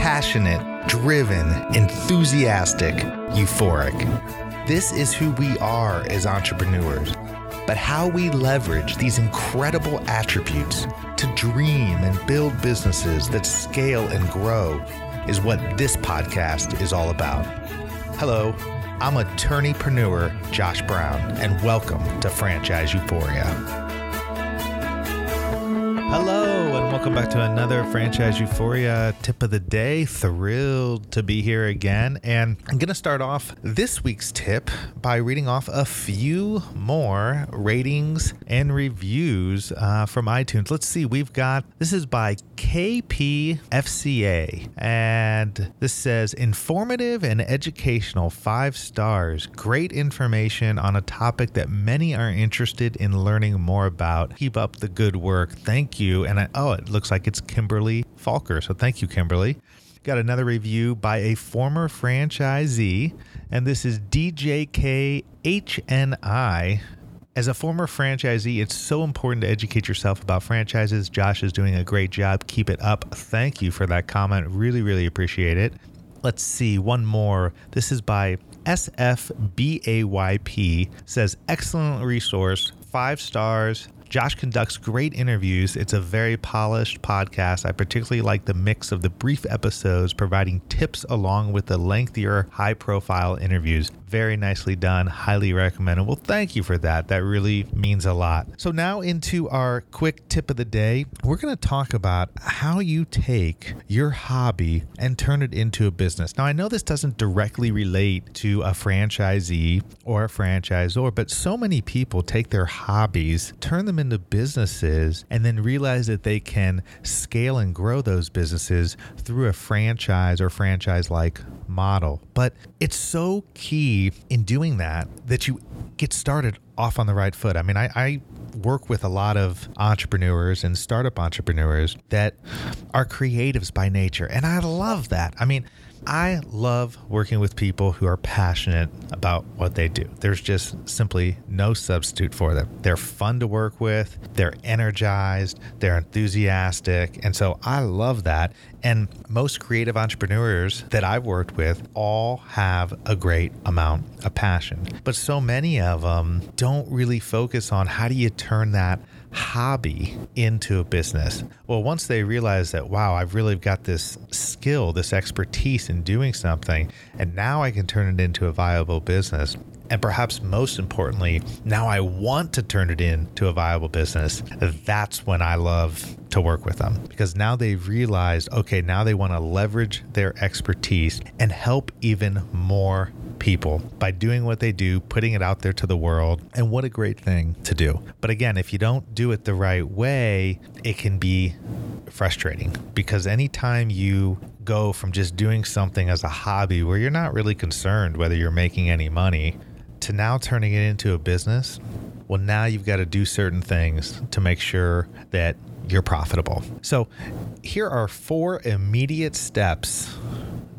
Passionate, driven, enthusiastic, euphoric. This is who we are as entrepreneurs. But how we leverage these incredible attributes to dream and build businesses that scale and grow is what this podcast is all about. Hello, I'm attorneypreneur Josh Brown, and welcome to Franchise Euphoria. Hello, welcome back to another Franchise Euphoria tip of the day. Thrilled to be here again. And I'm going to start off this week's tip by reading off a few more ratings and reviews uh, from iTunes. Let's see, we've got this is by KPFCA, and this says informative and educational, five stars, great information on a topic that many are interested in learning more about. Keep up the good work. Thank you. And I, oh, it looks like it's Kimberly Falker. So thank you, Kimberly. Got another review by a former franchisee, and this is DJKHNI. As a former franchisee, it's so important to educate yourself about franchises. Josh is doing a great job. Keep it up. Thank you for that comment. Really, really appreciate it. Let's see one more. This is by SFBAYP. Says excellent resource, five stars. Josh conducts great interviews. It's a very polished podcast. I particularly like the mix of the brief episodes providing tips along with the lengthier, high profile interviews. Very nicely done. Highly recommended. Well, thank you for that. That really means a lot. So, now into our quick tip of the day. We're going to talk about how you take your hobby and turn it into a business. Now, I know this doesn't directly relate to a franchisee or a franchisor, but so many people take their hobbies, turn them into businesses, and then realize that they can scale and grow those businesses through a franchise or franchise like model. But it's so key in doing that that you get started off on the right foot. I mean, I, I work with a lot of entrepreneurs and startup entrepreneurs that are creatives by nature, and I love that. I mean, I love working with people who are passionate about what they do. There's just simply no substitute for them. They're fun to work with, they're energized, they're enthusiastic. And so I love that. And most creative entrepreneurs that I've worked with all have a great amount of passion. But so many of them don't really focus on how do you turn that hobby into a business. Well, once they realize that, wow, I've really got this skill, this expertise in doing something, and now I can turn it into a viable business. And perhaps most importantly, now I want to turn it into a viable business. That's when I love to work with them because now they've realized, okay, now they want to leverage their expertise and help even more people by doing what they do, putting it out there to the world. And what a great thing to do. But again, if you don't do it the right way, it can be frustrating because anytime you go from just doing something as a hobby where you're not really concerned whether you're making any money to now turning it into a business, well, now you've got to do certain things to make sure that you're profitable. So, here are four immediate steps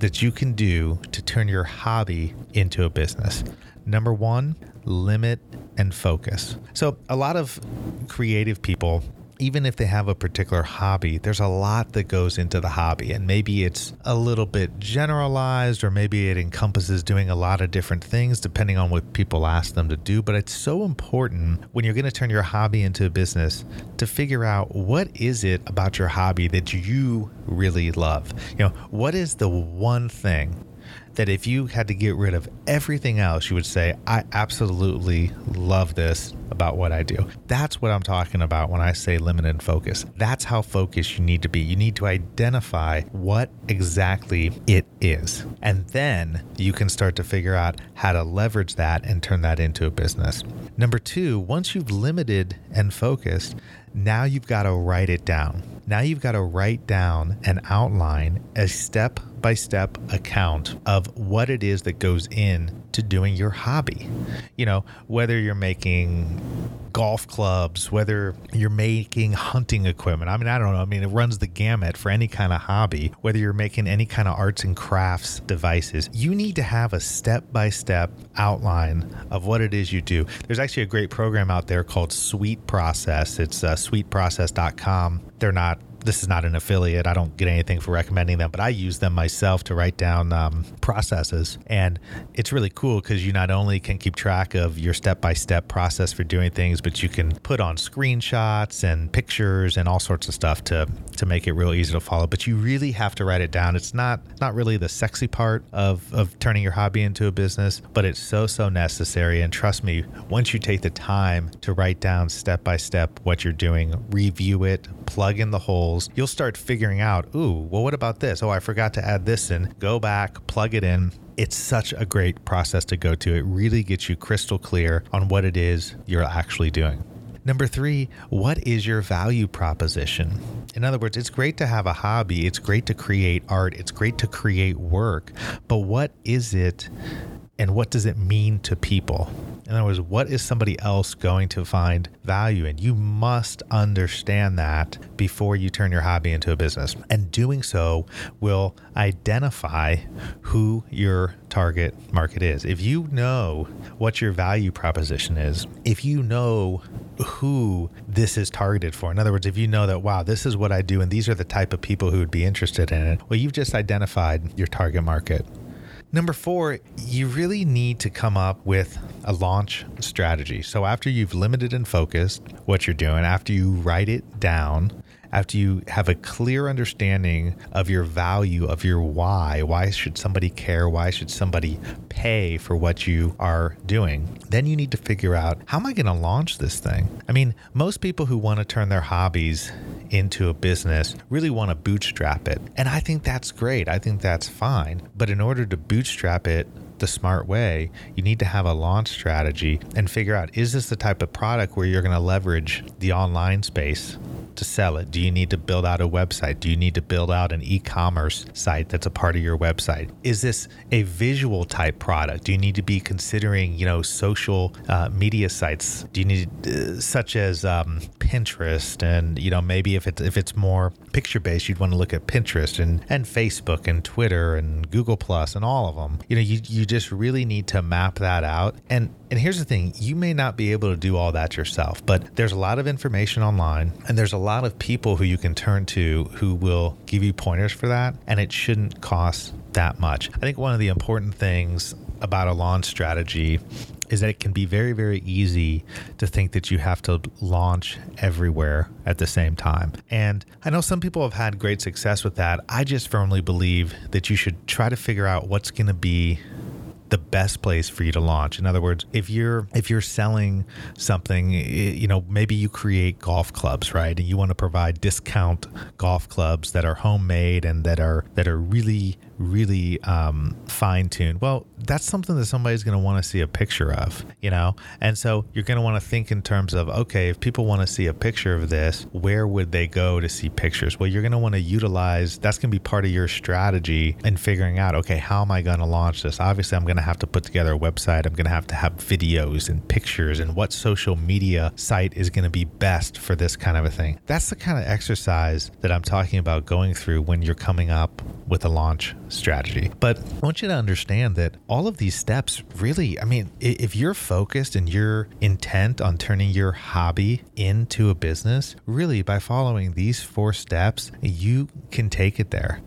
that you can do to turn your hobby into a business. Number one, limit and focus. So, a lot of creative people even if they have a particular hobby, there's a lot that goes into the hobby. And maybe it's a little bit generalized, or maybe it encompasses doing a lot of different things depending on what people ask them to do. But it's so important when you're going to turn your hobby into a business to figure out what is it about your hobby that you really love. You know, what is the one thing that if you had to get rid of everything else, you would say, I absolutely love this about what I do. That's what I'm talking about when I say limited focus. That's how focused you need to be. You need to identify what exactly it is. And then you can start to figure out how to leverage that and turn that into a business. Number two, once you've limited and focused, now you've got to write it down. Now you've got to write down and outline a step by step account of what it is that goes in to doing your hobby. You know, whether you're making golf clubs, whether you're making hunting equipment. I mean, I don't know. I mean, it runs the gamut for any kind of hobby, whether you're making any kind of arts and crafts devices. You need to have a step by step outline of what it is you do. There's actually a great program out there called Sweet Process. It's uh, sweetprocess.com. They're not this is not an affiliate. I don't get anything for recommending them, but I use them myself to write down um, processes. And it's really cool because you not only can keep track of your step by step process for doing things, but you can put on screenshots and pictures and all sorts of stuff to, to make it real easy to follow. But you really have to write it down. It's not, not really the sexy part of, of turning your hobby into a business, but it's so, so necessary. And trust me, once you take the time to write down step by step what you're doing, review it, plug in the holes, you'll start figuring out, ooh, well, what about this? Oh, I forgot to add this in. Go back, plug it in. It's such a great process to go to. It really gets you crystal clear on what it is you're actually doing. Number three, what is your value proposition? In other words, it's great to have a hobby, it's great to create art, it's great to create work, but what is it and what does it mean to people? In other words, what is somebody else going to find value in? You must understand that before you turn your hobby into a business. And doing so will identify who your target market is. If you know what your value proposition is, if you know who this is targeted for, in other words, if you know that, wow, this is what I do and these are the type of people who would be interested in it, well, you've just identified your target market. Number four, you really need to come up with a launch strategy. So, after you've limited and focused what you're doing, after you write it down, after you have a clear understanding of your value, of your why, why should somebody care? Why should somebody pay for what you are doing? Then you need to figure out how am I going to launch this thing? I mean, most people who want to turn their hobbies into a business really want to bootstrap it. And I think that's great. I think that's fine. But in order to bootstrap it, the smart way, you need to have a launch strategy and figure out is this the type of product where you're going to leverage the online space to sell it? Do you need to build out a website? Do you need to build out an e commerce site that's a part of your website? Is this a visual type product? Do you need to be considering, you know, social uh, media sites? Do you need, uh, such as um, Pinterest? And, you know, maybe if it's, if it's more picture based, you'd want to look at Pinterest and, and Facebook and Twitter and Google Plus and all of them. You know, you, you just really need to map that out. And and here's the thing, you may not be able to do all that yourself, but there's a lot of information online and there's a lot of people who you can turn to who will give you pointers for that and it shouldn't cost that much. I think one of the important things about a launch strategy is that it can be very, very easy to think that you have to launch everywhere at the same time. And I know some people have had great success with that. I just firmly believe that you should try to figure out what's going to be the best place for you to launch. In other words, if you're if you're selling something, you know, maybe you create golf clubs, right? And you want to provide discount golf clubs that are homemade and that are that are really really um, fine tuned. Well, that's something that somebody's going to want to see a picture of, you know? And so you're going to want to think in terms of, okay, if people want to see a picture of this, where would they go to see pictures? Well, you're going to want to utilize that's going to be part of your strategy in figuring out, okay, how am I going to launch this? Obviously, I'm going to have to put together a website. I'm going to have to have videos and pictures and what social media site is going to be best for this kind of a thing. That's the kind of exercise that I'm talking about going through when you're coming up with a launch strategy. But I want you to understand that all of these steps really, I mean, if you're focused and you're intent on turning your hobby into a business, really by following these four steps, you can take it there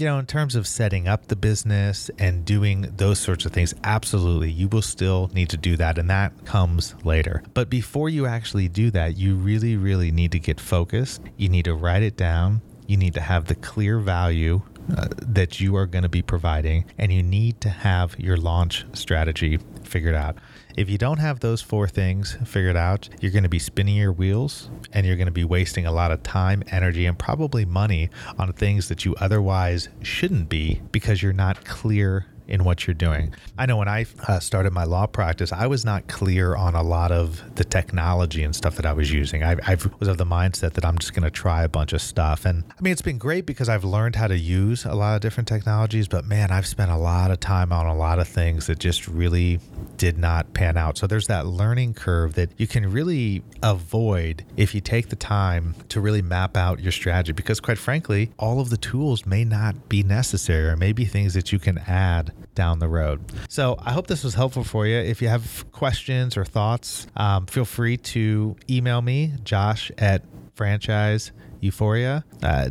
you know, in terms of setting up the business and doing those sorts of things, absolutely, you will still need to do that. And that comes later. But before you actually do that, you really, really need to get focused. You need to write it down. You need to have the clear value uh, that you are going to be providing, and you need to have your launch strategy figured out. If you don't have those four things figured out, you're going to be spinning your wheels and you're going to be wasting a lot of time, energy, and probably money on things that you otherwise shouldn't be because you're not clear in what you're doing. I know when I uh, started my law practice, I was not clear on a lot of the technology and stuff that I was using. I, I was of the mindset that I'm just going to try a bunch of stuff. And I mean, it's been great because I've learned how to use a lot of different technologies, but man, I've spent a lot of time on a lot of things that just really did not pan out. So there's that learning curve that you can really avoid if you take the time to really map out your strategy because quite frankly, all of the tools may not be necessary or maybe things that you can add down the road. So I hope this was helpful for you. If you have questions or thoughts, um, feel free to email me, josh at franchiseeuphoria.com. Uh,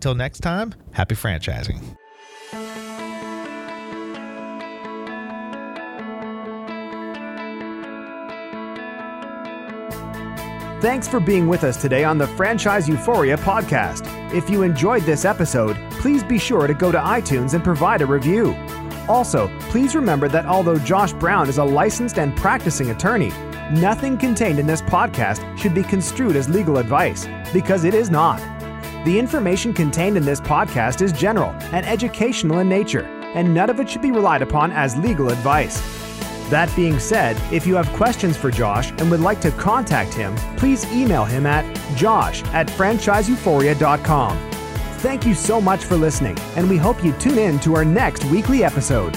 Till next time, happy franchising. Thanks for being with us today on the Franchise Euphoria podcast. If you enjoyed this episode, please be sure to go to iTunes and provide a review. Also, please remember that although Josh Brown is a licensed and practicing attorney, nothing contained in this podcast should be construed as legal advice, because it is not. The information contained in this podcast is general and educational in nature, and none of it should be relied upon as legal advice. That being said, if you have questions for Josh and would like to contact him, please email him at josh at franchiseeuphoria.com. Thank you so much for listening, and we hope you tune in to our next weekly episode.